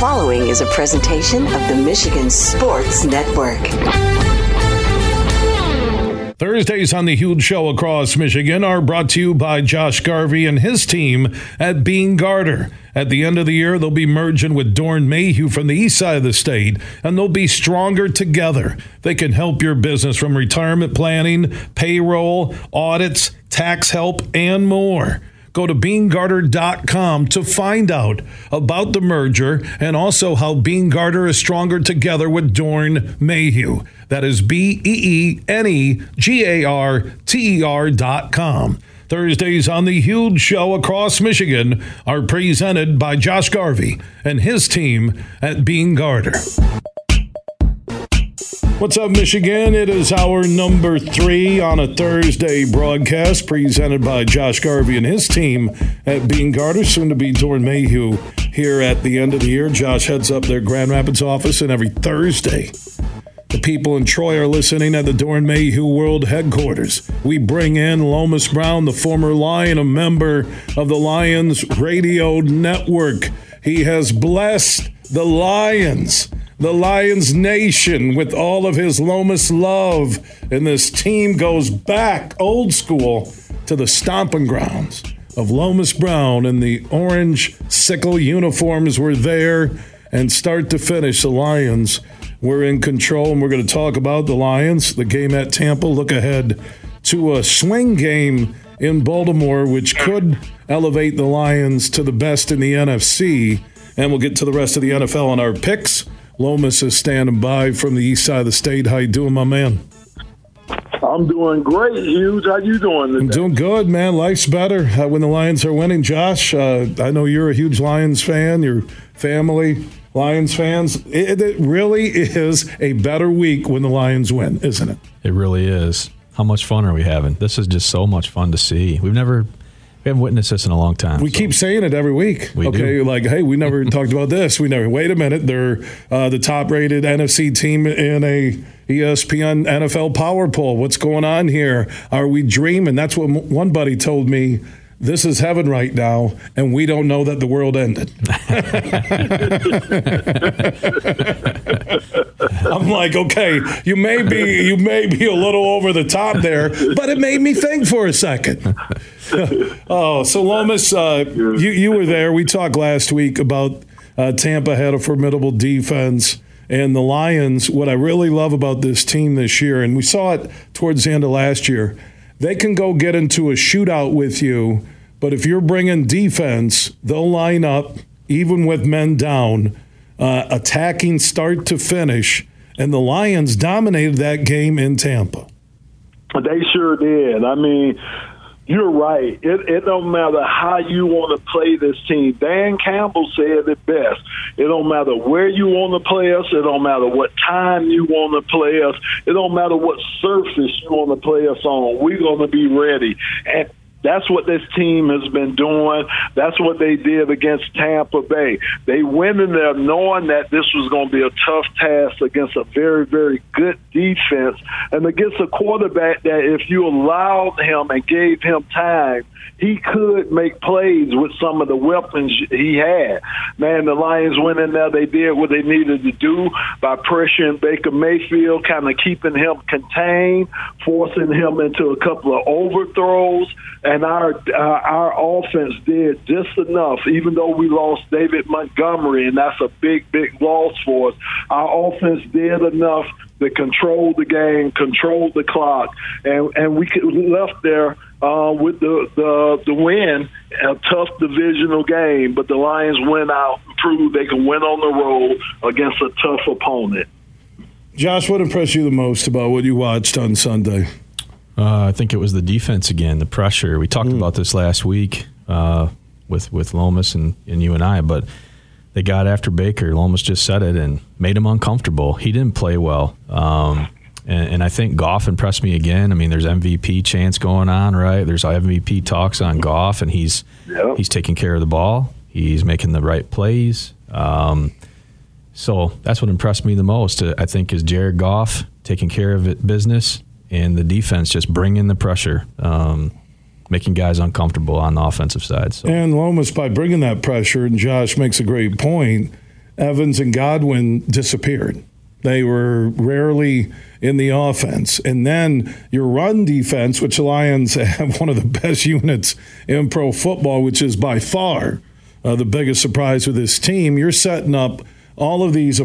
following is a presentation of the Michigan Sports Network. Thursdays on the Huge Show across Michigan are brought to you by Josh Garvey and his team at Beene Garter. At the end of the year, they'll be merging with Doeren Mayhew from the east side of the state, and they'll be stronger together. They can help your business from retirement planning, payroll, audits, tax help, and more. Go to beenegarter.com to find out about the merger and also how Beene Garter is stronger together with Doeren Mayhew. That is B E E N E G A R T E R dot com. Thursdays on the Huge Show across Michigan are presented by Josh Garvey and his team at Beene Garter. What's up, Michigan? It is hour number three on a Thursday broadcast presented by Josh Garvey and his team at Beene Garter, soon to be Doeren Mayhew here at the end of the year. Josh heads up their Grand Rapids office, and every Thursday, the people in Troy are listening at the Doeren Mayhew World Headquarters. We bring in Lomas Brown, the former Lion, a member of the Lions Radio Network. He has blessed the Lions the Lions Nation with all of his Lomas love. And this team goes back old school to the stomping grounds of Lomas Brown and the orange sickle uniforms were there. And start to finish, the Lions were in control. And we're going to talk about the Lions, the game at Tampa. Look ahead to a swing game in Baltimore, which could elevate the Lions to the best in the NFC. And we'll get to the rest of the NFL on our picks. Lomas is standing by from the east side of the state. How you doing, my man? I'm doing great, Huge. How you doing today? I'm doing good, man. Life's better uh, when the Lions are winning. Josh, uh, I know you're a huge Lions fan. Your family, Lions fans. It, it really is a better week when the Lions win, isn't it? It really is. How much fun are we having? This is just so much fun to see. We've never we haven't witnessed this in a long time. We so. keep saying it every week. We okay, do. like, hey, we never talked about this. We never. Wait a minute, they're uh, the top-rated NFC team in a ESPN NFL Power Poll. What's going on here? Are we dreaming? That's what one buddy told me this is heaven right now, and we don't know that the world ended. I'm like, okay, you may be you may be a little over the top there, but it made me think for a second. oh, so Lomas, uh, you you were there. We talked last week about uh, Tampa had a formidable defense. And the Lions, what I really love about this team this year, and we saw it towards the end of last year, they can go get into a shootout with you, but if you're bringing defense, they'll line up even with men down, uh, attacking start to finish. And the Lions dominated that game in Tampa. They sure did. I mean, you're right. It, it don't matter how you want to play this team. Dan Campbell said it best. It don't matter where you want to play us. It don't matter what time you want to play us. It don't matter what surface you want to play us on. We're going to be ready. And that's what this team has been doing. That's what they did against Tampa Bay. They went in there knowing that this was going to be a tough task against a very, very good defense and against a quarterback that if you allowed him and gave him time – he could make plays with some of the weapons he had. Man, the Lions went in there. They did what they needed to do by pressuring Baker Mayfield, kind of keeping him contained, forcing him into a couple of overthrows. And our uh, our offense did just enough, even though we lost David Montgomery, and that's a big, big loss for us. Our offense did enough to control the game, control the clock, and and we left there uh, with the, the the win, a tough divisional game, but the Lions went out and proved they can win on the road against a tough opponent. Josh, what impressed you the most about what you watched on Sunday? Uh, I think it was the defense again, the pressure. We talked mm. about this last week uh, with with Lomas and, and you and I, but they got after Baker. Lomas just said it and made him uncomfortable. He didn't play well. Um, and, and, I think Goff impressed me again. I mean, there's MVP chance going on, right? There's MVP talks on Goff, and he's yep. he's taking care of the ball. He's making the right plays. Um, so that's what impressed me the most. Uh, I think is Jared Goff taking care of it business, and the defense just bringing the pressure, um, making guys uncomfortable on the offensive side. So. And Lomas by bringing that pressure, and Josh makes a great point Evans and Godwin disappeared. They were rarely in the offense. And then your run defense, which Lions have one of the best units in pro football, which is by far uh, the biggest surprise with this team. You're setting up all of these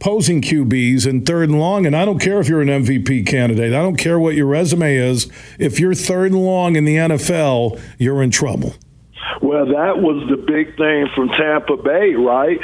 opposing QBs in third and long. And I don't care if you're an MVP candidate, I don't care what your resume is. If you're third and long in the NFL, you're in trouble. Well, that was the big thing from Tampa Bay, right?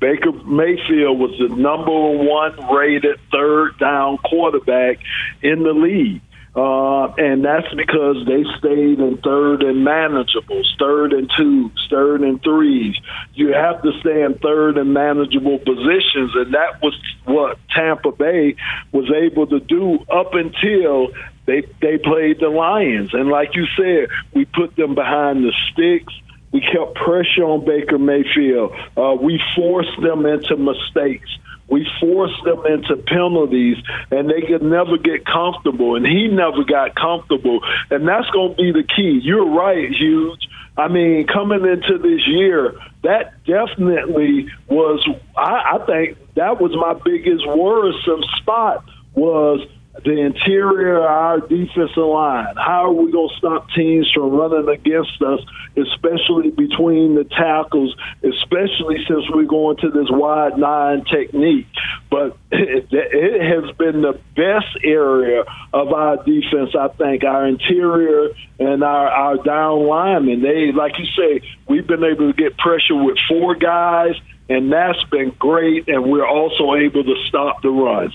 Baker Mayfield was the number one rated third down quarterback in the league. Uh, and that's because they stayed in third and manageable, third and twos, third and threes. You have to stay in third and manageable positions, and that was what Tampa Bay was able to do up until they they played the Lions. And like you said, we put them behind the sticks. We kept pressure on Baker Mayfield. Uh, we forced them into mistakes. We forced them into penalties, and they could never get comfortable. And he never got comfortable. And that's going to be the key. You're right, Huge. I mean, coming into this year, that definitely was, I, I think that was my biggest worrisome spot was – the interior our defensive line. How are we going to stop teams from running against us, especially between the tackles, especially since we're going to this wide nine technique? But it, it has been the best area of our defense, I think, our interior and our, our down linemen. They, like you say, we've been able to get pressure with four guys, and that's been great, and we're also able to stop the run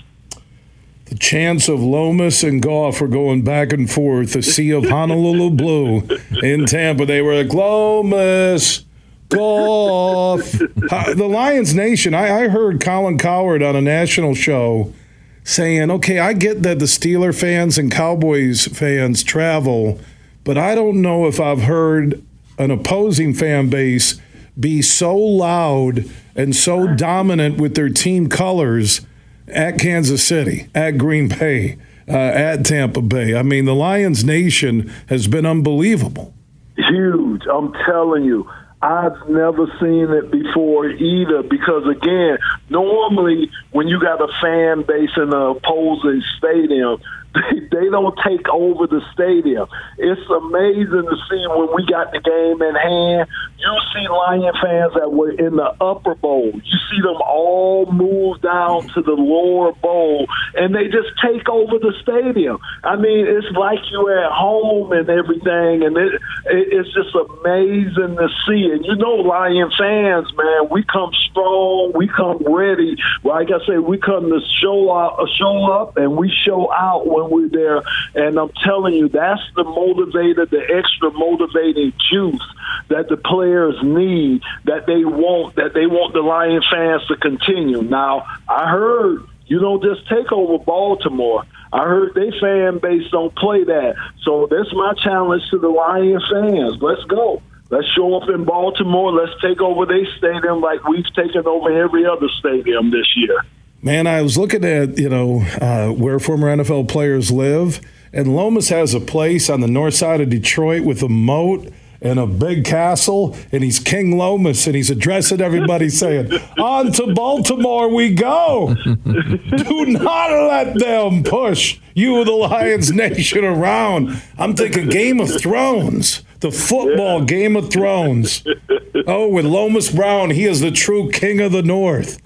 the chance of Lomas and Goff were going back and forth, the sea of Honolulu blue in Tampa. They were like, Lomas, Goff. the Lions Nation, I, I heard Colin Cowherd on a national show saying, okay, I get that the Steeler fans and Cowboys fans travel, but I don't know if I've heard an opposing fan base be so loud and so dominant with their team colors – at Kansas City, at Green Bay, uh, at Tampa Bay. I mean, the Lions Nation has been unbelievable. Huge. I'm telling you. I've never seen it before either because again, normally when you got a fan base in an opposing stadium, they, don't take over the stadium. It's amazing to see when we got the game in hand. You see Lion fans that were in the upper bowl. You see them all move down to the lower bowl, and they just take over the stadium. I mean, it's like you're at home and everything, and it, it it's just amazing to see. And you know, Lion fans, man, we come strong, we come ready. Like I say, we come to show up, show up, and we show out when when we're there. And I'm telling you, that's the motivator, the extra motivating juice that the players need, that they want, that they want the Lion fans to continue. Now, I heard you don't just take over Baltimore. I heard they fan base don't play that. So that's my challenge to the Lion fans. Let's go. Let's show up in Baltimore. Let's take over their stadium like we've taken over every other stadium this year. Man, I was looking at you know uh, where former NFL players live, and Lomas has a place on the north side of Detroit with a moat and a big castle, and he's King Lomas, and he's addressing everybody saying, On to Baltimore we go. Do not let them push you, the Lions Nation, around. I'm thinking Game of Thrones, the football yeah. Game of Thrones. Oh, with Lomas Brown, he is the true king of the North.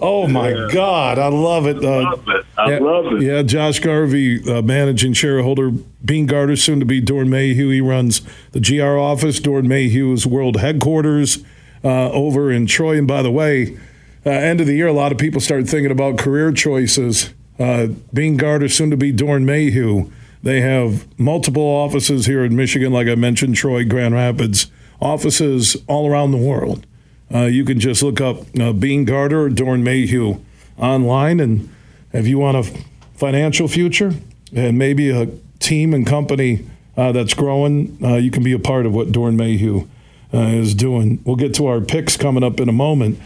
Oh my yeah. God, I love it. Uh, love it. I yeah, love it. Yeah, Josh Garvey, uh, managing shareholder, Beene Garter, soon to be Doeren Mayhew. He runs the GR office, Doeren Mayhew's world headquarters uh, over in Troy. And by the way, uh, end of the year, a lot of people started thinking about career choices. Uh, Beene Garter, soon to be Doeren Mayhew. They have multiple offices here in Michigan, like I mentioned, Troy, Grand Rapids, offices all around the world. Uh, you can just look up uh, Beene Garter or Doeren Mayhew online. And if you want a financial future and maybe a team and company uh, that's growing, uh, you can be a part of what Doeren Mayhew uh, is doing. We'll get to our picks coming up in a moment.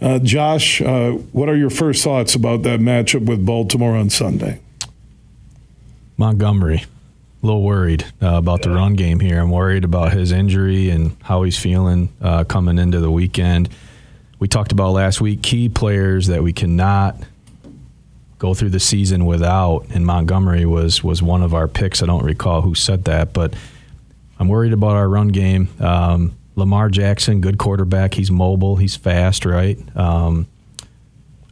Uh, Josh, what are your first thoughts about that matchup with Baltimore on Sunday? Montgomery a little worried uh, about the run game here. I'm worried about his injury and how he's feeling uh, coming into the weekend. we talked about last week key players that we cannot go through the season without. And Montgomery was was one of our picks. I don't recall who said that, but I'm worried about our run game. Um, Lamar Jackson, good quarterback. He's mobile. He's fast. Right. Um,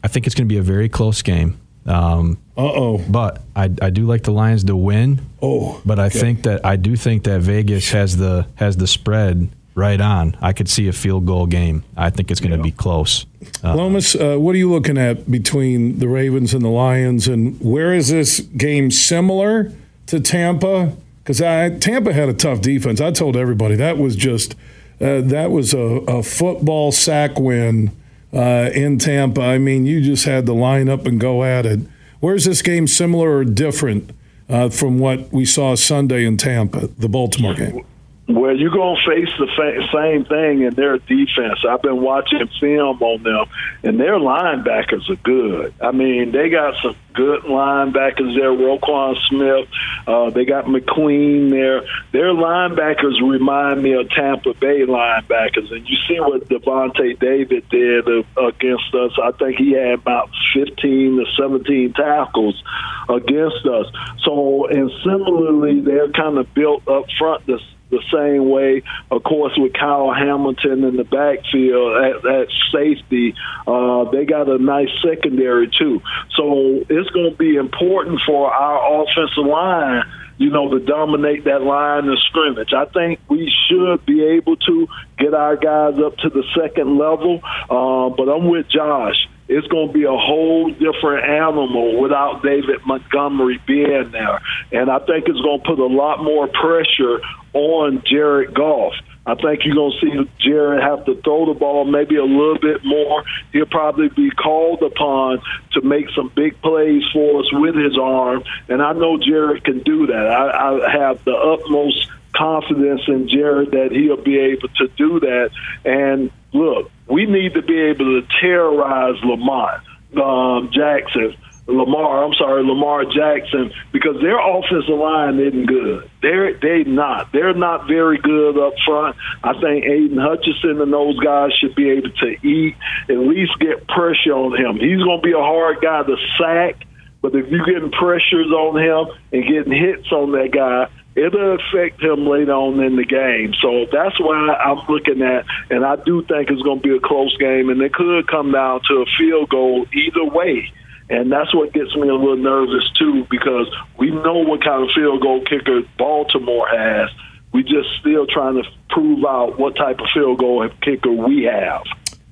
I think it's going to be a very close game. Um, uh oh. But I, I do like the Lions to win. Oh. But I okay. think that I do think that Vegas has the has the spread right on. I could see a field goal game. I think it's going to yeah. be close. Uh, Lomas, uh, what are you looking at between the Ravens and the Lions, and where is this game similar to Tampa? Because Tampa had a tough defense. I told everybody that was just uh, that was a, a, football sack win uh, in Tampa. I mean, you just had to line up and go at it. Where's this game similar or different uh, from what we saw Sunday in Tampa, the Baltimore game? Well, you're going to face the same thing in their defense. I've been watching film on them, and their linebackers are good. I mean, they got some good linebackers there. Roquan Smith, uh, they got McQueen there. Their linebackers remind me of Tampa Bay linebackers, and you see what Lavonte David did against us. I think he had about 15 to 17 tackles against us. So, and similarly, they're kind of built up front. The same way, of course, with Kyle Hamilton in the backfield at, at safety. Uh, they got a nice secondary, too. So it's going to be important for our offensive line you know, to dominate that line of scrimmage. I think we should be able to get our guys up to the second level. Uh, but I'm with Josh it's going to be a whole different animal without David Montgomery being there. And I think it's going to put a lot more pressure on Jared Goff. I think you're going to see Jared have to throw the ball maybe a little bit more. He'll probably be called upon to make some big plays for us with his arm, and I know Jared can do that. I, I have the utmost confidence in Jared that he'll be able to do that. And look, we need to be able to terrorize Lamont um, Jackson. Lamar, I'm sorry, Lamar Jackson, because their offensive line isn't good. They're they not. They're not very good up front. I think Aidan Hutchinson and those guys should be able to eat, at least get pressure on him. He's going to be a hard guy to sack, but if you're getting pressures on him and getting hits on that guy, it'll affect him later on in the game. So that's why I'm looking at, and I do think it's going to be a close game, and it could come down to a field goal either way. And that's what gets me a little nervous too, because we know what kind of field goal kicker Baltimore has. We just still trying to prove out what type of field goal kicker we have.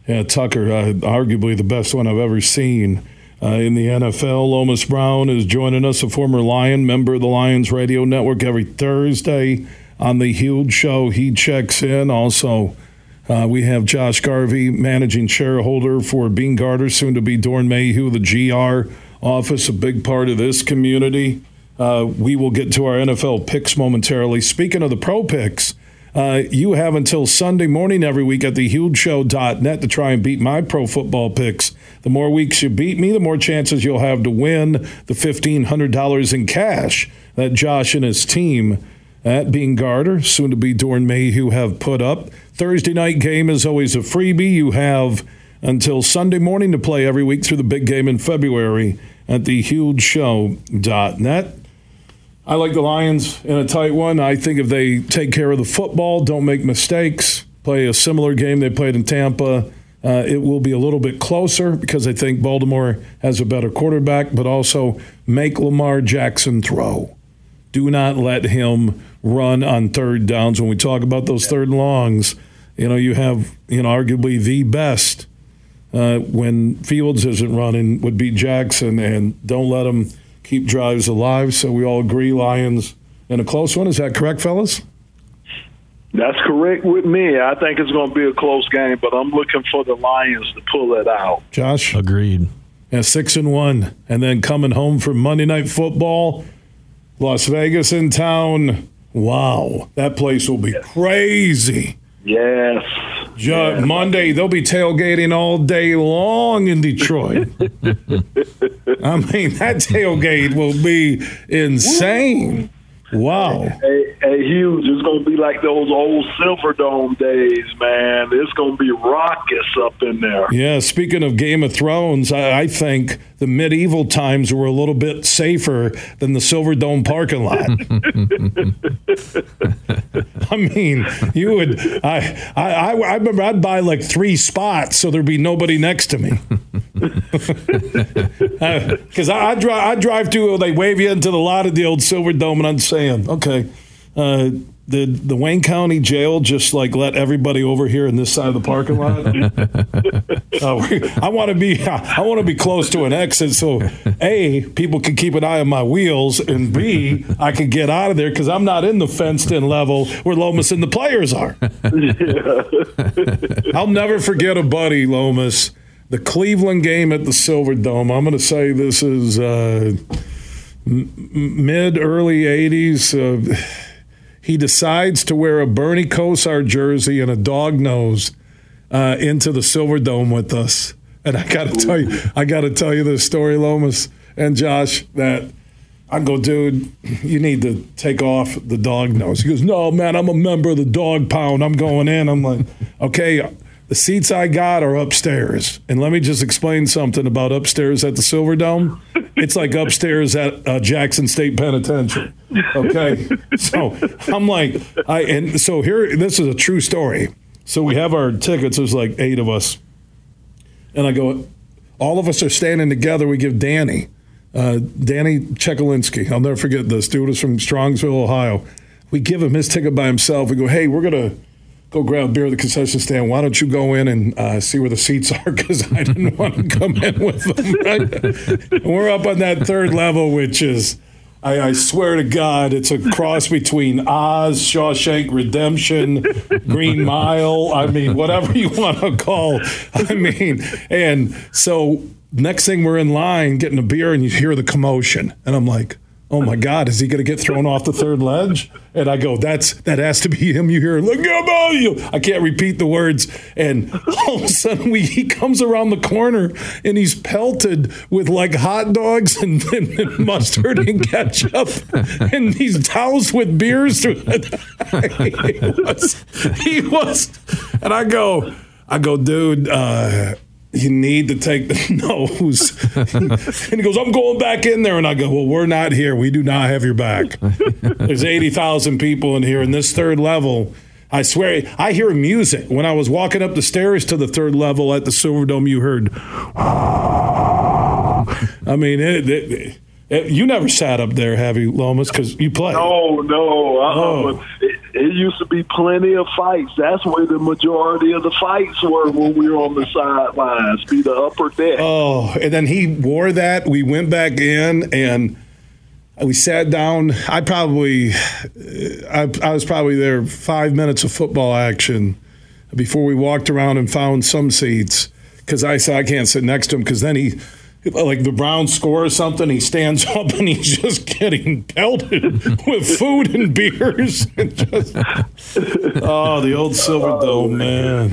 Yeah, Tucker, uh, arguably the best one I've ever seen uh, in the NFL. Lomas Brown is joining us, a former Lion, member of the Lions Radio Network every Thursday on the Huge Show. He checks in. Also, uh, we have Josh Garvey, managing shareholder for Beene Garter, soon to be Doeren Mayhew, the GR office, a big part of this community. Uh, we will get to our NFL picks momentarily. Speaking of the pro picks, uh, you have until Sunday morning every week at thehugeshow.net to try and beat my pro football picks. The more weeks you beat me, the more chances you'll have to win the $1,500 in cash that Josh and his team at Beene Garter, soon to be Doeren Mayhew, have put up. Thursday night game is always a freebie. You have until Sunday morning to play every week through the big game in February at thehugeshow.net. I like the Lions in a tight one. I think if they take care of the football, don't make mistakes, play a similar game they played in Tampa, uh, it will be a little bit closer because I think Baltimore has a better quarterback, but also make Lamar Jackson throw. Do not let him run on third downs. When we talk about those third longs, you know, you have, you know, arguably the best uh, when Fields isn't running would be Jackson, and don't let him keep drives alive. So we all agree Lions in a close one. Is that correct, fellas? That's correct with me. I think it's going to be a close game, but I'm looking for the Lions to pull it out. Josh? Agreed. Yeah, six and one. And then coming home for Monday Night Football, Las Vegas in town. Wow, that place will be crazy. Yes. yes. Monday, they'll be tailgating all day long in Detroit. I mean, that tailgate will be insane. Wow. Hey, hey, huge. It's going to be like those old Silverdome days, man. It's going to be raucous up in there. Yeah, speaking of Game of Thrones, I, I think the medieval times were a little bit safer than the Silverdome parking lot. I mean, you would. I, I I remember I'd buy like three spots so there'd be nobody next to me. Because uh, I, I drive I drive through, they wave you into the lot of the old Silverdome, and I'm saying, okay. Uh, the the Wayne County Jail just like let everybody over here in this side of the parking lot. uh, I want to be I want to be close to an exit so a people can keep an eye on my wheels and b I can get out of there because I'm not in the fenced in level where Lomas and the players are. Yeah. I'll never forget a buddy Lomas. The Cleveland game at the Silver Dome. I'm going to say this is uh, m- mid early '80s. Uh, he decides to wear a Bernie Kosar jersey and a dog nose uh, into the Silver Dome with us. And I got to tell you, I got to tell you this story, Lomas and Josh, that I go, dude, you need to take off the dog nose. He goes, no, man, I'm a member of the dog pound. I'm going in. I'm like, okay, the seats I got are upstairs. And let me just explain something about upstairs at the Silver Dome. It's like upstairs at uh, Jackson State Penitentiary. Okay. So I'm like, I, and so here, this is a true story. So we have our tickets. There's like eight of us. And I go, all of us are standing together. We give Danny, uh, Danny Chekalinsky. I'll never forget this. Dude is from Strongsville, Ohio. We give him his ticket by himself. We go, hey, we're going to go grab beer at the concession stand. Why don't you go in and uh, see where the seats are? Because I didn't want to come in with them. Right? We're up on that third level, which is, I, I, swear to God, it's a cross between Oz, Shawshank Redemption, Green Mile. I mean, whatever you want to call. I mean, and so next thing we're in line getting a beer, and you hear the commotion, and I'm like oh my God, is he going to get thrown off the third ledge? And I go, that's that has to be him. You hear, look about you. I can't repeat the words. And all of a sudden, we, he comes around the corner and he's pelted with like hot dogs and, and, and mustard and ketchup, and he's doused with beers. he was, he was, and I go, I go, dude. Uh, you need to take the nose. and he goes, I'm going back in there. And I go, Well, we're not here. We do not have your back. There's 80,000 people in here. in this third level, I swear, I hear music. When I was walking up the stairs to the third level at the Silverdome, you heard. I mean, it, it, it, you never sat up there, have you, Lomas? Because you played. No, no. Uh-uh. Oh. It, it used to be plenty of fights. That's where the majority of the fights were when we were on the sidelines, be the upper deck. Oh, and then he wore that. We went back in and we sat down. I probably, I, I was probably there five minutes of football action before we walked around and found some seats because I said I can't sit next to him because then he Uh, like the Browns score or something, he stands up and he's just getting pelted with food and beers. And just, oh, the old Silver oh, Dome, man.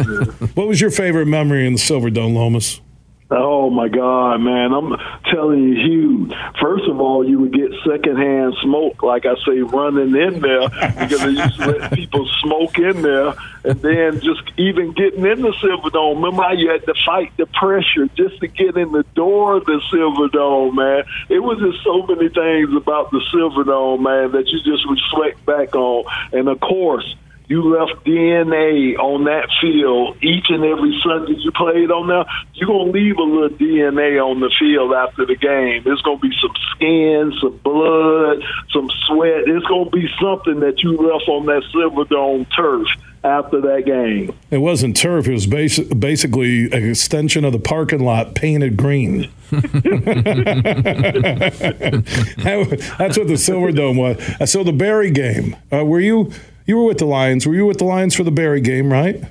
What was your favorite memory in the Silver Dome, Lomas? Oh my God, man! I'm telling you, Huge. First of all, you would get secondhand smoke, like I say, running in there because they used to let people smoke in there, and then just even getting in the Silverdome. Remember how you had to fight the pressure just to get in the door of the Silverdome, man. It was just so many things about the Silverdome, man, that you just reflect back on, and of course you left DNA on that field each and every Sunday you played on there, you're going to leave a little DNA on the field after the game. There's going to be some skin, some blood, some sweat. It's going to be something that you left on that Silver Dome turf after that game. It wasn't turf. It was basi- basically an extension of the parking lot painted green. That's what the Silver Dome was. So the Barry game, uh, were you – you were with the Lions. Were you with the Lions for the Barry game, right?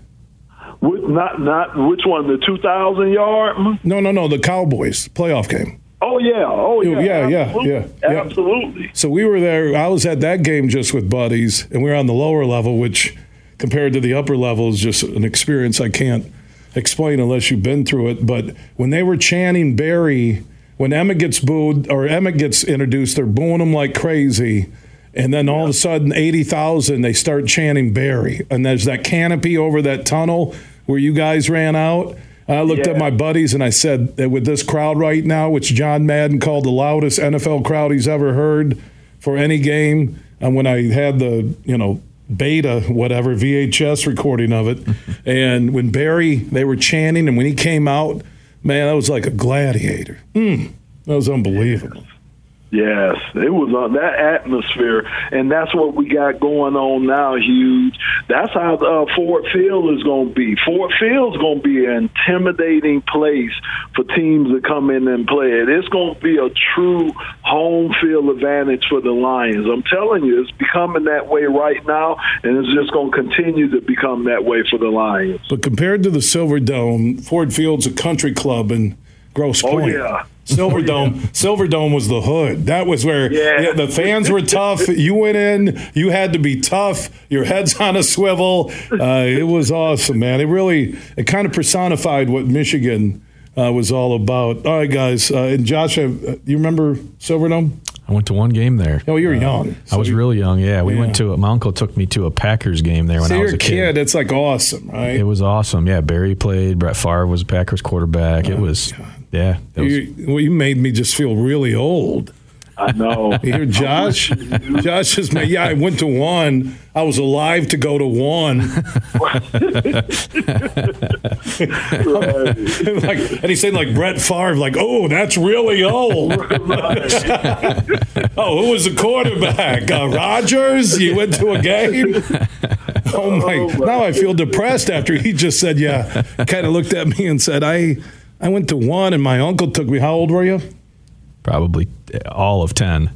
Not not which one? The two thousand yard? No, no, no. The Cowboys playoff game. Oh yeah, oh yeah, yeah, yeah, yeah, yeah, absolutely. So we were there. I was at that game just with buddies, and we were on the lower level, which compared to the upper level is just an experience I can't explain unless you've been through it. But when they were chanting Barry, when Emmitt gets booed or Emmitt gets introduced, they're booing him like crazy And then all of a sudden, 80,000, they start chanting Barry. And there's that canopy over that tunnel where you guys ran out. I looked Yeah. at my buddies and I said with this crowd right now, which John Madden called the loudest NFL crowd he's ever heard for any game, and when I had the, you know, beta, whatever, VHS recording of it, and when Barry, they were chanting, and when he came out, man, that was like a gladiator. Mm, that was unbelievable. Yes, it was on that atmosphere, and that's what we got going on now. Huge. That's how uh, Ford Field is going to be. Ford Field is going to be an intimidating place for teams to come in and play it. It's going to be a true home field advantage for the Lions. I'm telling you, it's becoming that way right now, and it's just going to continue to become that way for the Lions. But compared to the Silver Dome, Ford Field's a country club in Gross Oh, Point. yeah. Silver Dome, Silver Dome was the hood. That was where Yeah. yeah, the fans were tough. You went in, you had to be tough. Your head's on a swivel. Uh, it was awesome, man. It really, it kind of personified what Michigan uh, was all about. All right, guys. Uh, and Josh, uh, you remember Silver Dome? I went to one game there. Oh, you were young. I was So you- really young. Yeah, we Yeah. went to. My uncle took me to a Packers game there when So I was a a kid. It's like awesome, right? It was awesome. Yeah, Barry played. Brett Favre was Packers quarterback. it was. Yeah. It was, you, well, you made me just feel really old. I know. You hear Josh? Josh is my, yeah, I went to one. I was alive to go to one. like, and he said like Brett Favre, like, oh, that's really old. oh, who was the quarterback? Uh, Rodgers? You went to a game? Oh! Oh, my now I feel depressed after he just said, yeah. Kind of looked at me and said, I, I went to one, and my uncle took me. How old were you? probably all of ten.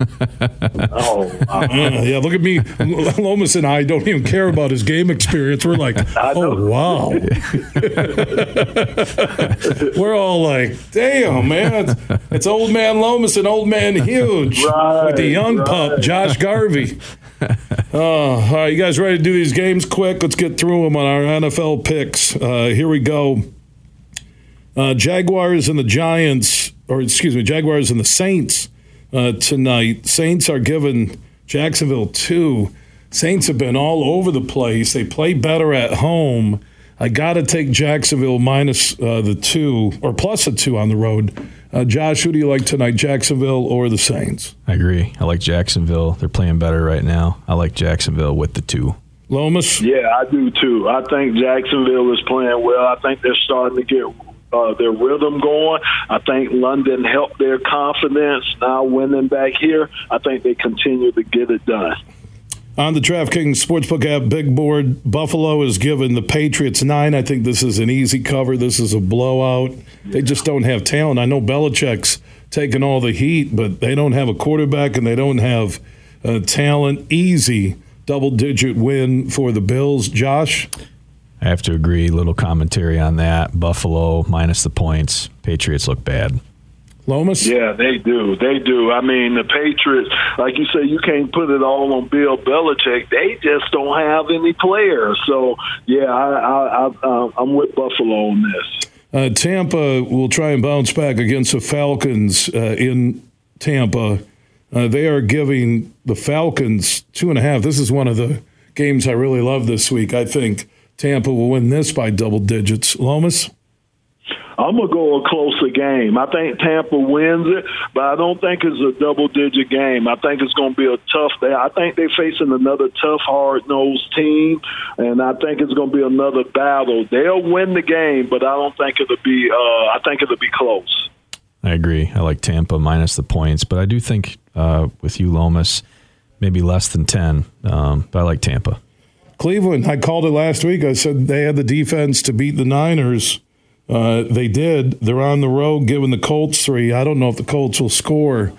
Oh, wow. Uh, yeah, look at me. Lomas and I don't even care about his game experience. We're like, oh, wow. We're all like, damn, man. It's, it's old man Lomas and old man Huge Right, with the young pup. Josh Garvey. Oh, all right, you guys ready to do these games quick? Let's get through them on our NFL picks. Uh, here we go. Uh, Jaguars and the Giants, or excuse me, Jaguars and the Saints uh, tonight. Saints are given Jacksonville two. Saints have been all over the place. They play better at home. I got to take Jacksonville minus uh, the two or plus a two on the road. Uh, Josh, who do you like tonight, Jacksonville or the Saints? I agree. I like Jacksonville. They're playing better right now. I like Jacksonville with the two. Lomas? Yeah, I do too. I think Jacksonville is playing well. I think they're starting to get uh, their rhythm going. I think London helped their confidence. Now winning back here, I think they continue to get it done. On the DraftKings Sportsbook app, big board, Buffalo is given the Patriots nine. I think this is an easy cover. This is a blowout. They just don't have talent. I know Belichick's taking all the heat, but they don't have a quarterback and they don't have uh, talent. Easy double digit win for the Bills. Josh? I have to agree. Little commentary on that. Buffalo minus the points. Patriots look bad. Lomas? Yeah, they do. They do. I mean, the Patriots, like you say, you can't put it all on Bill Belichick. They just don't have any players. So, yeah, I, I, I, I'm with Buffalo on this. Uh, Tampa will try and bounce back against the Falcons uh, in Tampa. Uh, they are giving the Falcons two and a half. This is one of the games I really love this week. I think Tampa will win this by double digits. Lomas? I'm gonna go a closer game. I think Tampa wins it, but I don't think it's a double digit game. I think it's gonna be a tough day. I think they're facing another tough, hard nosed team, and I think it's gonna be another battle. They'll win the game, but I don't think it'll be. Uh, I think it'll be close. I agree. I like Tampa minus the points, but I do think uh, with you, Lomas, maybe less than 10. Um, but I like Tampa. Cleveland, I called it last week. I said they had the defense to beat the Niners. Uh, they did. They're on the road giving the Colts three. I don't know if the Colts will score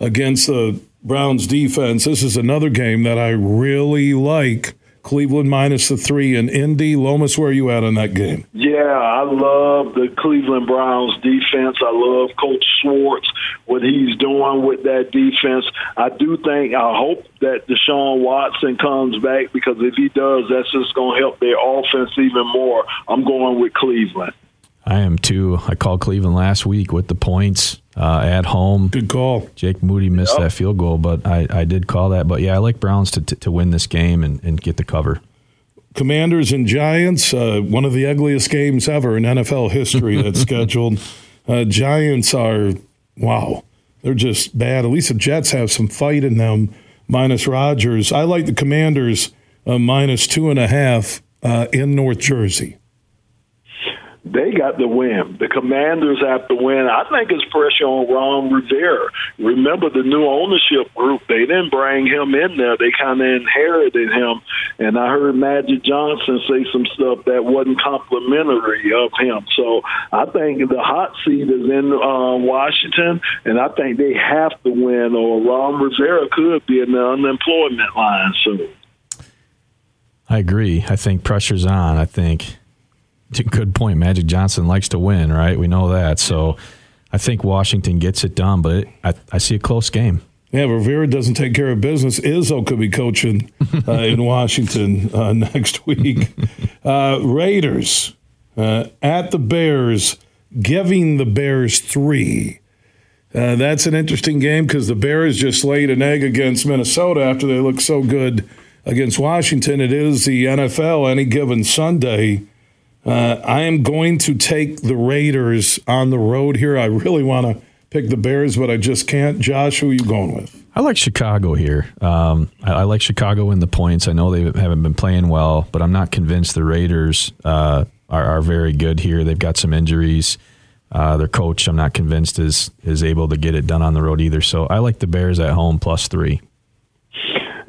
against the Browns defense. This is another game that I really like. Cleveland minus the three and Indy. Lomas, where are you at on that game? Yeah, I love the Cleveland Browns defense. I love Coach Schwartz, what he's doing with that defense. I do think, I hope that Deshaun Watson comes back because if he does, that's just going to help their offense even more. I'm going with Cleveland. I am too. I called Cleveland last week with the points. Uh, at home. Good call. Jake Moody missed yep. that field goal, but I, I did call that. But yeah, I like Browns to, to, to win this game and, and get the cover. Commanders and Giants, uh, one of the ugliest games ever in NFL history that's scheduled. Uh, Giants are, wow, they're just bad. At least the Jets have some fight in them, minus Rodgers. I like the Commanders uh, minus two and a half uh, in North Jersey they got the win. The Commanders have to win. I think it's pressure on Ron Rivera. Remember the new ownership group? They didn't bring him in there. They kind of inherited him. And I heard Magic Johnson say some stuff that wasn't complimentary of him. So I think the hot seat is in uh, Washington, and I think they have to win, or Ron Rivera could be in the unemployment line soon. I agree. I think pressure's on. I think good point. Magic Johnson likes to win, right? We know that. So I think Washington gets it done, but I, I see a close game. Yeah, Rivera doesn't take care of business. Izzo could be coaching uh, in Washington uh, next week. Uh, Raiders uh, at the Bears, giving the Bears three. Uh, that's an interesting game because the Bears just laid an egg against Minnesota after they looked so good against Washington. It is the NFL any given Sunday. Uh, I am going to take the Raiders on the road here. I really want to pick the Bears, but I just can't. Josh, who are you going with? I like Chicago here. Um, I, I, like Chicago in the points. I know they haven't been playing well, but I'm not convinced the Raiders uh, are, are, very good here. They've got some injuries. Uh, their coach, I'm not convinced, is is able to get it done on the road either. So I like the Bears at home plus three.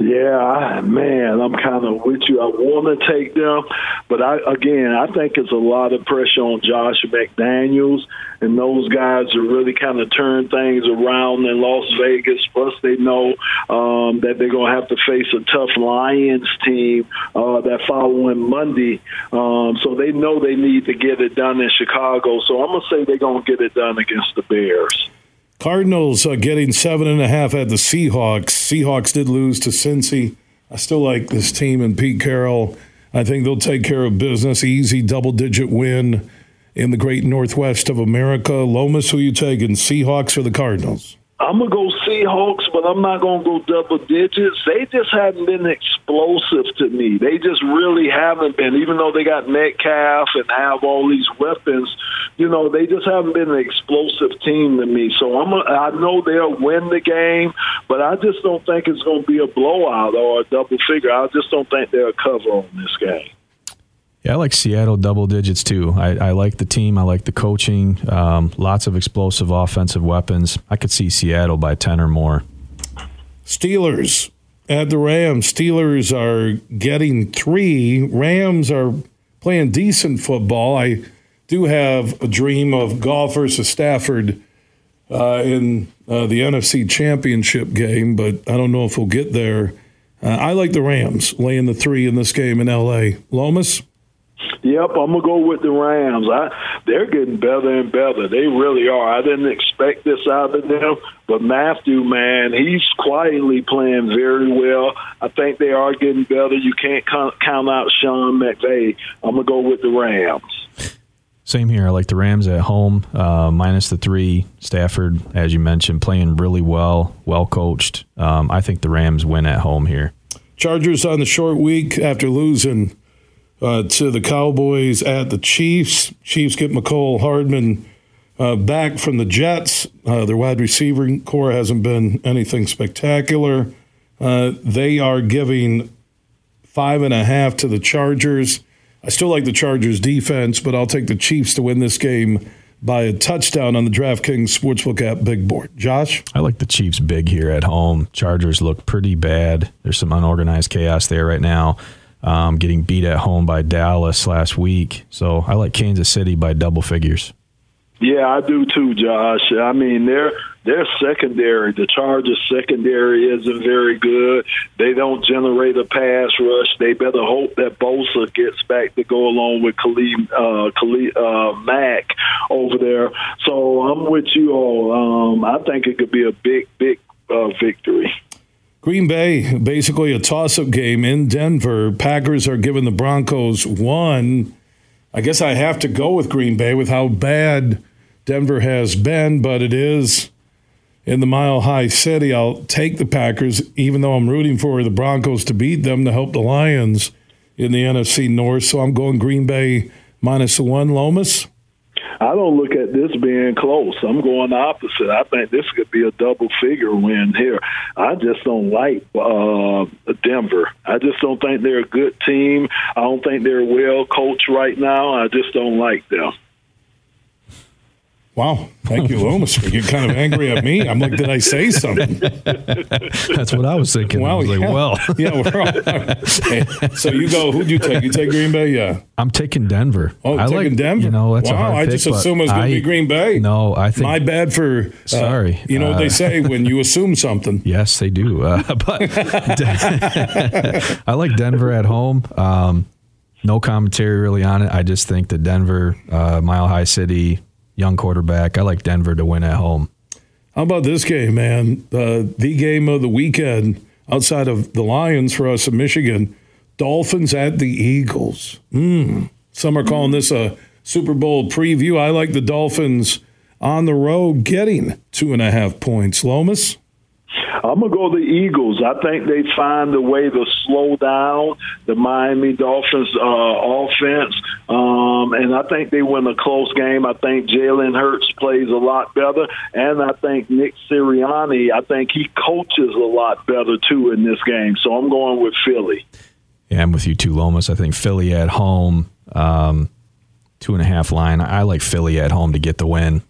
Yeah, man, I'm kind of with you. I want to take them, but I again, I think it's a lot of pressure on Josh McDaniels and those guys to really kind of turn things around in Las Vegas. Plus, they know um, that they're going to have to face a tough Lions team uh, that following Monday. Um, so they know they need to get it done in Chicago. So I'm to say they're going to get it done against the Bears. Cardinals uh, getting seven and a half at the Seahawks. Seahawks did lose to Cincy. I still like this team and Pete Carroll. I think they'll take care of business. Easy double digit win in the great Northwest of America. Lomas, who you taking? Seahawks or the Cardinals? I'm gonna go Seahawks, but I'm not gonna go double digits. They just haven't been explosive to me. They just really haven't been, even though they got Metcalf and have all these weapons. You know, they just haven't been an explosive team to me. So I'm, a, I know they'll win the game, but I just don't think it's gonna be a blowout or a double figure. I just don't think they'll cover on this game. Yeah, I like Seattle double digits too. I, I like the team. I like the coaching. Um, lots of explosive offensive weapons. I could see Seattle by 10 or more. Steelers at the Rams. Steelers are getting three. Rams are playing decent football. I do have a dream of Goff versus Stafford uh, in uh, the NFC Championship game, but I don't know if we'll get there. Uh, I like the Rams laying the three in this game in LA. Lomas? Yep, I'm gonna go with the Rams. I, they're getting better and better. They really are. I didn't expect this out of them, but Matthew, man, he's quietly playing very well. I think they are getting better. You can't count out Sean McVay. I'm gonna go with the Rams. Same here. I like the Rams at home, uh, minus the three. Stafford, as you mentioned, playing really well, well coached. Um, I think the Rams win at home here. Chargers on the short week after losing uh, to the Cowboys at the Chiefs. Chiefs get Mecole Hardman uh, back from the Jets. Uh, their wide receiver corps hasn't been anything spectacular. Uh, they are giving five and a half to the Chargers. I still like the Chargers defense, but I'll take the Chiefs to win this game by a touchdown on the DraftKings Sportsbook app big board. Josh? I like the Chiefs big here at home. Chargers look pretty bad. There's some unorganized chaos there right now um, getting beat at home by Dallas last week. So I like Kansas City by double figures. Yeah, I do too, Josh. I mean, their their secondary, the Chargers secondary isn't very good. They don't generate a pass rush. They better hope that Bosa gets back to go along with Khalil, uh, Khalil uh, Mack over there. So I'm with you all. Um, I think it could be a big, big uh, victory. Green Bay, basically a toss up game in Denver. Packers are giving the Broncos one. I guess I have to go with Green Bay with how bad Denver has been, but it is in the Mile High City. I'll take the Packers, even though I'm rooting for the Broncos to beat them to help the Lions in the NFC North. So I'm going Green Bay minus one. Lomas? I don't look at this being close. I'm going the opposite. I think this could be a double figure win here. I just don't like uh, Denver. I just don't think they're a good team. I don't think they're well coached right now. I just don't like them. Wow. Thank you, Lomas. You're kind of angry at me. I'm like, did I say something? That's what I was thinking. Wow. I was yeah. like, well. yeah, we're all, hey, so you go, who'd you take? You take Green Bay? Yeah. I'm taking Denver. Oh, I taking like, Denver? You know, that's wow, I just assume it's going to be Green Bay. No, I think. My bad for. Uh, sorry. You know what they uh, say when you assume something. Yes, they do. Uh, but I like Denver at home. Um, no commentary really on it. I just think that Denver, uh, Mile High City, young quarterback. I like Denver to win at home. How about this game, man? Uh, the game of the weekend outside of the Lions for us in Michigan. Dolphins at the Eagles. Mm. Some are calling this a Super Bowl preview. I like the Dolphins on the road getting two and a half points. Lomas? I'm gonna go the Eagles. I think they find a way to slow down the Miami Dolphins uh, offense, um, and I think they win a close game. I think Jalen Hurts plays a lot better, and I think Nick Sirianni. I think he coaches a lot better too in this game. So I'm going with Philly. Yeah, I'm with you too, Lomas. I think Philly at home, um, two and a half line. I like Philly at home to get the win.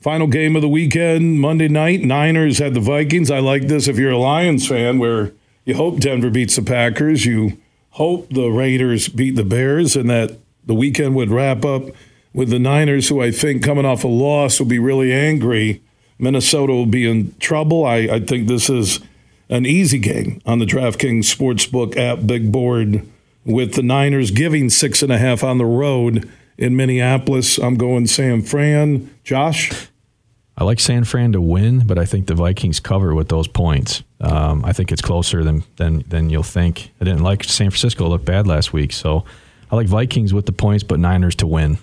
Final game of the weekend, Monday night, Niners had the Vikings. I like this if you're a Lions fan, where you hope Denver beats the Packers, you hope the Raiders beat the Bears, and that the weekend would wrap up with the Niners, who I think coming off a loss will be really angry. Minnesota will be in trouble. I, I think this is an easy game on the DraftKings Sportsbook app, big board, with the Niners giving six and a half on the road in Minneapolis. I'm going San Fran. Josh? I like San Fran to win, but I think the Vikings cover with those points. Um, I think it's closer than, than than you'll think. I didn't like San Francisco look bad last week, so I like Vikings with the points, but Niners to win.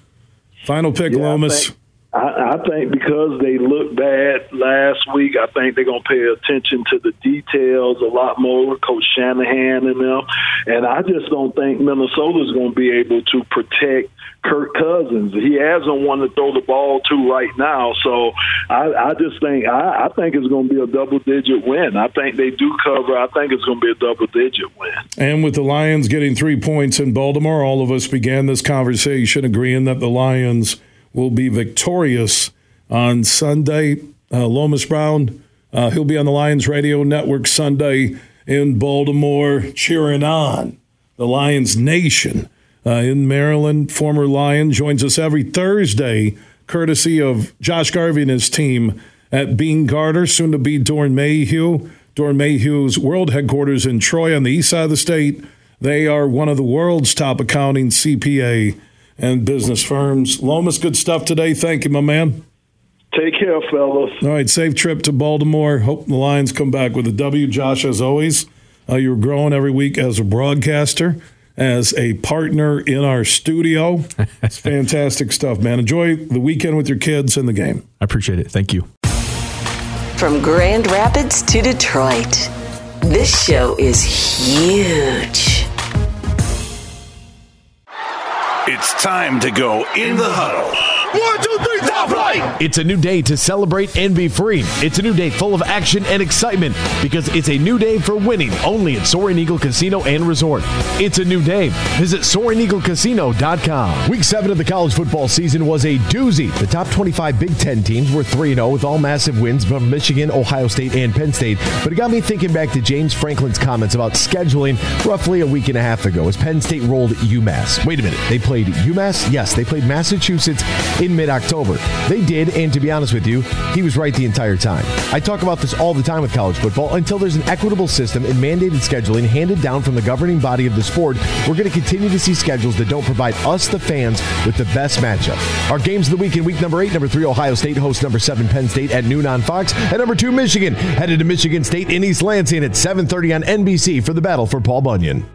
Final pick, yeah, Lomas. I, I think because they looked bad last week, I think they're going to pay attention to the details a lot more. Coach Shanahan and them, and I just don't think Minnesota's going to be able to protect Kirk Cousins. He hasn't one to throw the ball to right now. So I, I just think I, I think it's going to be a double digit win. I think they do cover. I think it's going to be a double digit win. And with the Lions getting three points in Baltimore, all of us began this conversation agreeing that the Lions will be victorious on Sunday. Uh, Lomas Brown, uh, he'll be on the Lions Radio Network Sunday in Baltimore, cheering on the Lions Nation uh, in Maryland, former Lion, joins us every Thursday, courtesy of Josh Garvey and his team at Beene Garter, soon to be Doeren Mayhew. Doeren Mayhew's world headquarters in Troy on the east side of the state. They are one of the world's top accounting, CPA, and business firms. Lomas, good stuff today. Thank you, my man. Take care, fellas. All right, safe trip to Baltimore. Hope the Lions come back with a W. Josh, as always, uh, you're growing every week as a broadcaster as a partner in our studio. It's fantastic stuff, man. Enjoy the weekend with your kids and the game. I appreciate it. Thank you. From Grand Rapids to Detroit, this show is huge. It's time to go in the huddle one, two, three, top flight! It's a new day to celebrate and be free. It's a new day full of action and excitement because it's a new day for winning only at Soaring Eagle Casino and Resort. It's a new day. Visit SoaringEagleCasino.com. Week 7 of the college football season was a doozy. The top 25 Big Ten teams were 3 0 with all massive wins from Michigan, Ohio State, and Penn State. But it got me thinking back to James Franklin's comments about scheduling roughly a week and a half ago as Penn State rolled UMass. Wait a minute. They played UMass? Yes, they played Massachusetts in mid October. They did, and to be honest with you, he was right the entire time. I talk about this all the time with college football. Until there's an equitable system and mandated scheduling handed down from the governing body of the sport, we're going to continue to see schedules that don't provide us, the fans, with the best matchup. Our games of the week in week number eight, number three, Ohio State hosts number seven, Penn State at noon on Fox, and number two, Michigan headed to Michigan State in East Lansing at 7:30 on NBC for the battle for Paul Bunyan.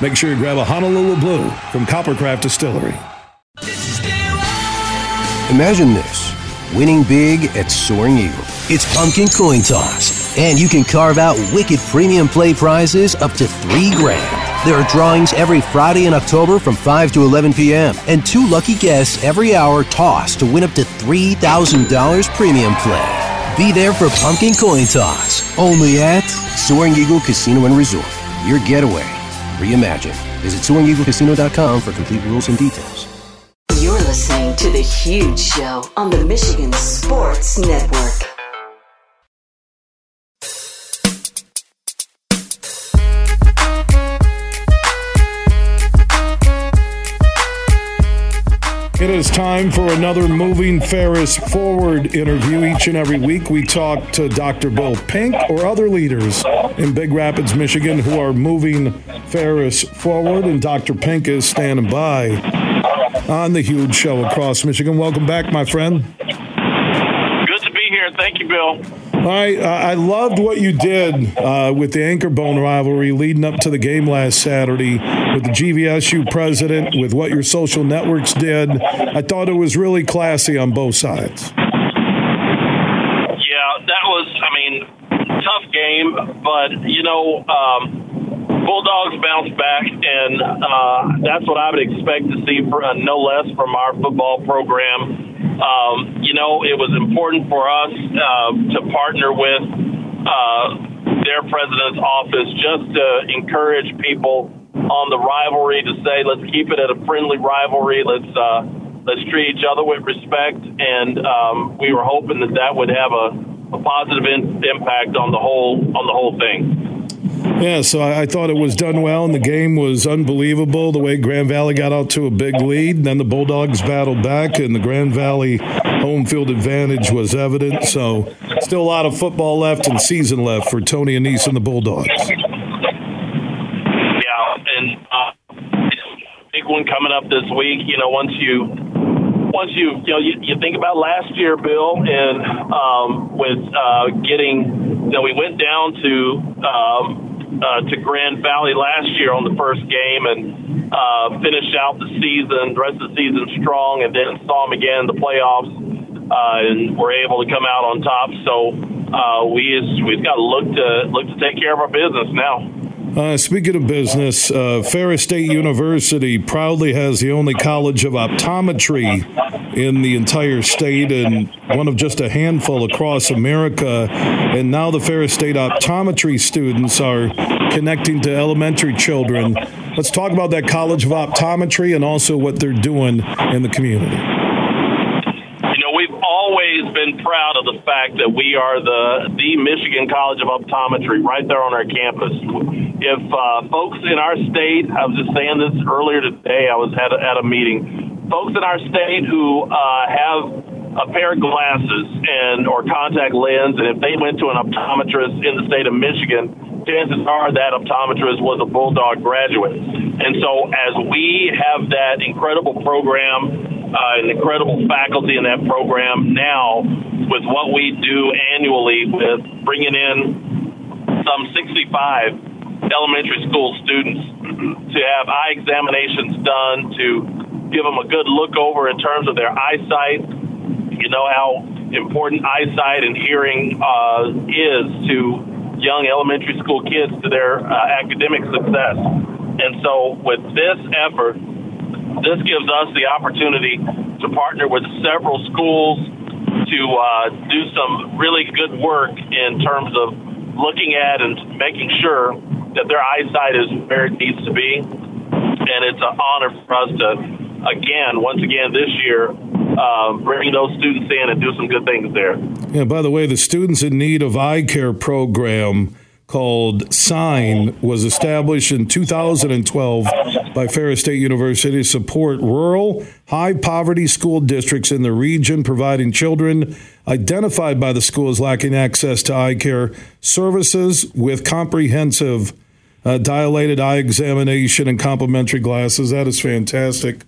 make sure you grab a Honolulu Blue from Coppercraft Distillery. Imagine this winning big at Soaring Eagle. It's pumpkin coin toss, and you can carve out wicked premium play prizes up to three grand. There are drawings every Friday in October from 5 to 11 p.m., and two lucky guests every hour toss to win up to $3,000 premium play. Be there for Pumpkin Coin Toss, only at Soaring Eagle Casino and Resort. Your getaway reimagined. Visit SoaringEagleCasino.com for complete rules and details. You're listening to The Huge Show on the Michigan Sports Network. It is time for another Moving Ferris Forward interview. Each and every week, we talk to Dr. Bill Pink or other leaders in Big Rapids, Michigan, who are moving Ferris forward. And Dr. Pink is standing by on the huge show across Michigan. Welcome back, my friend. Good to be here. Thank you, Bill. All right, I loved what you did uh, with the Anchor Bone rivalry leading up to the game last Saturday with the GVSU president, with what your social networks did. I thought it was really classy on both sides. Yeah, that was, I mean, tough game, but, you know, um, Bulldogs bounce back, and uh, that's what I would expect to see, for, uh, no less, from our football program. Um, you know, it was important for us uh, to partner with uh, their president's office just to encourage people on the rivalry to say, let's keep it at a friendly rivalry. Let's uh, let's treat each other with respect. And um, we were hoping that that would have a, a positive in, impact on the whole on the whole thing. Yeah, so I, I, thought it was done well, and the game was unbelievable. The way Grand Valley got out to a big lead, and then the Bulldogs battled back, and the Grand Valley home field advantage was evident. So, still a lot of football left and season left for Tony Annese and the Bulldogs. Yeah, and uh, big one coming up this week. You know, once you once you you know you, you think about last year, Bill, and um, with uh, getting you know we went down to. Um, uh, to Grand Valley last year on the first game and uh, finished out the season, the rest of the season strong, and then saw them again in the playoffs uh, and were able to come out on top. So uh, we is, we've got to look to look to take care of our business now. Uh, speaking of business, uh, Ferris State University proudly has the only college of optometry in the entire state and one of just a handful across America. And now the Ferris State optometry students are connecting to elementary children. Let's talk about that College of Optometry and also what they're doing in the community You know, we've always been proud of the fact that we are the the Michigan College of Optometry right there on our campus. If uh, folks in our state, I was just saying this earlier today, I was at a, at a meeting. Folks in our state who uh, have a pair of glasses and or contact lens, and if they went to an optometrist in the state of Michigan, chances are that optometrist was a Bulldog graduate. And so, as we have that incredible program uh, an incredible faculty in that program now with what we do annually with bringing in some 65 elementary school students to have eye examinations done to give them a good look over in terms of their eyesight. You know how important eyesight and hearing uh, is to young elementary school kids to their uh, academic success. And so, with this effort, this gives us the opportunity to partner with several schools to uh, do some really good work in terms of looking at and making sure that their eyesight is where it needs to be. And it's an honor for us to, again, once again this year, uh, bring those students in and do some good things there. Yeah, by the way, the Students in Need of Eye Care program called SIGN was established in 2012 by Ferris State University to support rural, high poverty school districts in the region, providing children identified by the school as lacking access to eye care services with comprehensive uh, dilated eye examination and complimentary glasses. That is fantastic.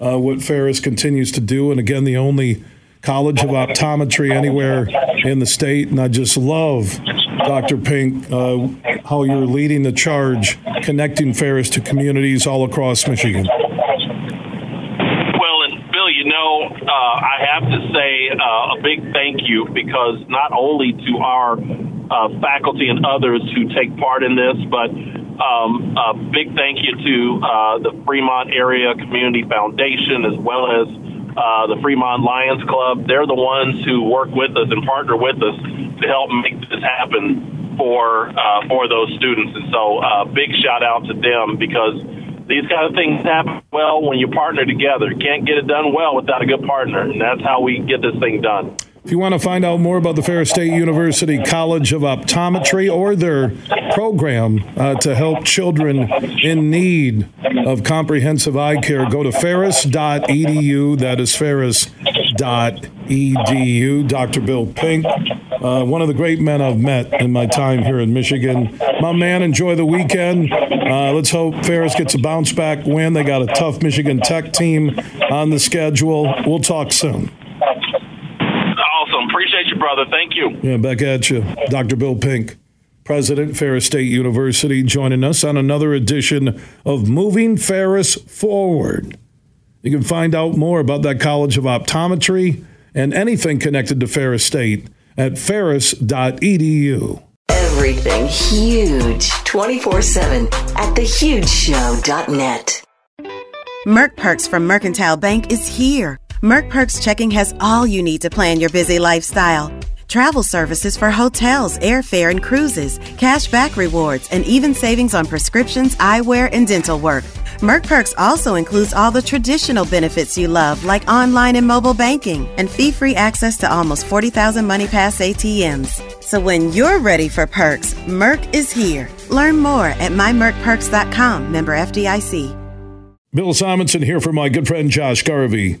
Uh, what Ferris continues to do, and again, the only college of optometry anywhere in the state. And I just love, Dr. Pink, uh, how you're leading the charge, connecting Ferris to communities all across Michigan. Well, and Bill, you know, uh, I have to say uh, a big thank you because not only to our uh, faculty and others who take part in this, but um, a big thank you to uh, the Fremont Area Community Foundation as well as uh, the Fremont Lions Club. They're the ones who work with us and partner with us help make this happen for uh, for those students. And so, uh, big shout out to them because these kind of things happen well when you partner together. You can't get it done well without a good partner, and that's how we get this thing done. If you want to find out more about the Ferris State University College of Optometry or their program uh, to help children in need of comprehensive eye care, go to ferris.edu. That is ferris.edu. Dr. Bill Pink, uh, one of the great men I've met in my time here in Michigan. My man, enjoy the weekend. Uh, let's hope Ferris gets a bounce back win. They got a tough Michigan Tech team on the schedule. We'll talk soon Awesome. Appreciate you, brother. Thank you. Yeah, back at you. Dr. Bill Pink, President, Ferris State University, joining us on another edition of Moving Ferris Forward. You can find out more about that College of Optometry and anything connected to Ferris State at ferris.edu. Everything huge 24 7 at thehugeshow.net. Merck Perks from Mercantile Bank is here Merck Perks Checking has all you need to plan your busy lifestyle. Travel services for hotels, airfare, and cruises, cash back rewards, and even savings on prescriptions, eyewear, and dental work. Merck Perks also includes all the traditional benefits you love, like online and mobile banking, and fee free access to almost 40,000 MoneyPass ATMs. So when you're ready for perks, Merck is here. Learn more at mymerckperks.com, member FDIC. Bill Simonson here for my good friend Josh Garvey.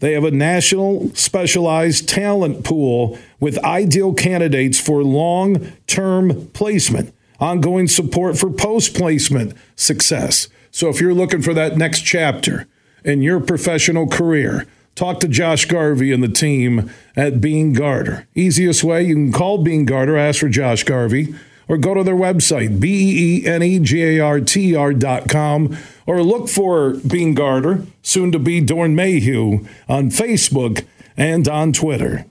They have a national specialized talent pool with ideal candidates for long term placement, ongoing support for post placement success. So if you're looking for that next chapter in your professional career, talk to Josh Garvey and the team at Beene Garter. Easiest way, you can call Beene Garter, ask for Josh Garvey or go to their website, B E N E G A R T R dot com, or look for Beene Garter, soon to be Doeren Mayhew, on Facebook and on Twitter.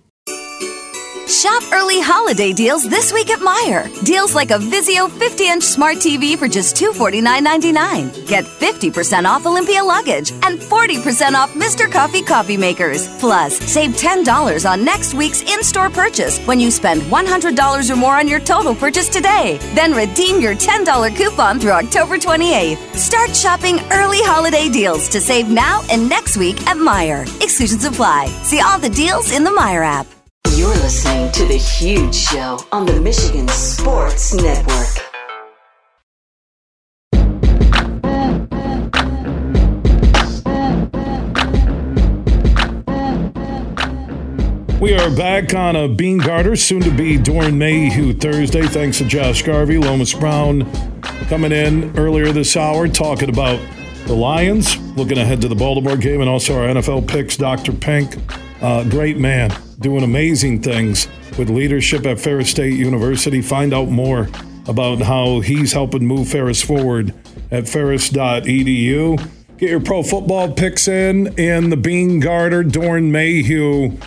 Shop early holiday deals this week at Meijer. Deals like a Vizio 50 inch smart TV for just $249.99. Get 50% off Olympia luggage and 40% off Mr. Coffee coffee makers. Plus, save $10 on next week's in store purchase when you spend $100 or more on your total purchase today. Then redeem your $10 coupon through October 28th. Start shopping early holiday deals to save now and next week at Meijer. Exclusions apply. See all the deals in the Meijer app. You're listening to The Huge Show on the Michigan Sports Network. We are back on a Beene Garter, soon to be Doeren Mayhew Thursday. Thanks to Josh Garvey, Lomas Brown coming in earlier this hour talking about the Lions, looking ahead to the Baltimore game, and also our NFL picks. Dr. Pink, uh, great man, doing amazing things with leadership at Ferris State University. Find out more about how he's helping move Ferris forward at ferris.edu. Get your pro football picks in in the Beene Garter, Doeren Mayhew.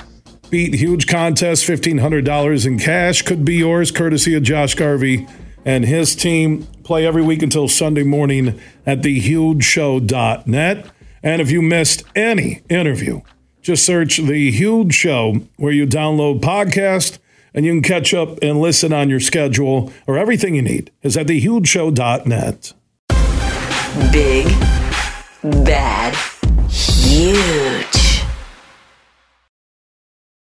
Beat huge contest, $1,500 in cash could be yours, courtesy of Josh Garvey and his team. Play every week until Sunday morning at thehugeshow.net. And if you missed any interview, Just search The Huge Show where you download podcast and you can catch up and listen on your schedule or everything you need is at thehugeshow.net. Big, bad, huge.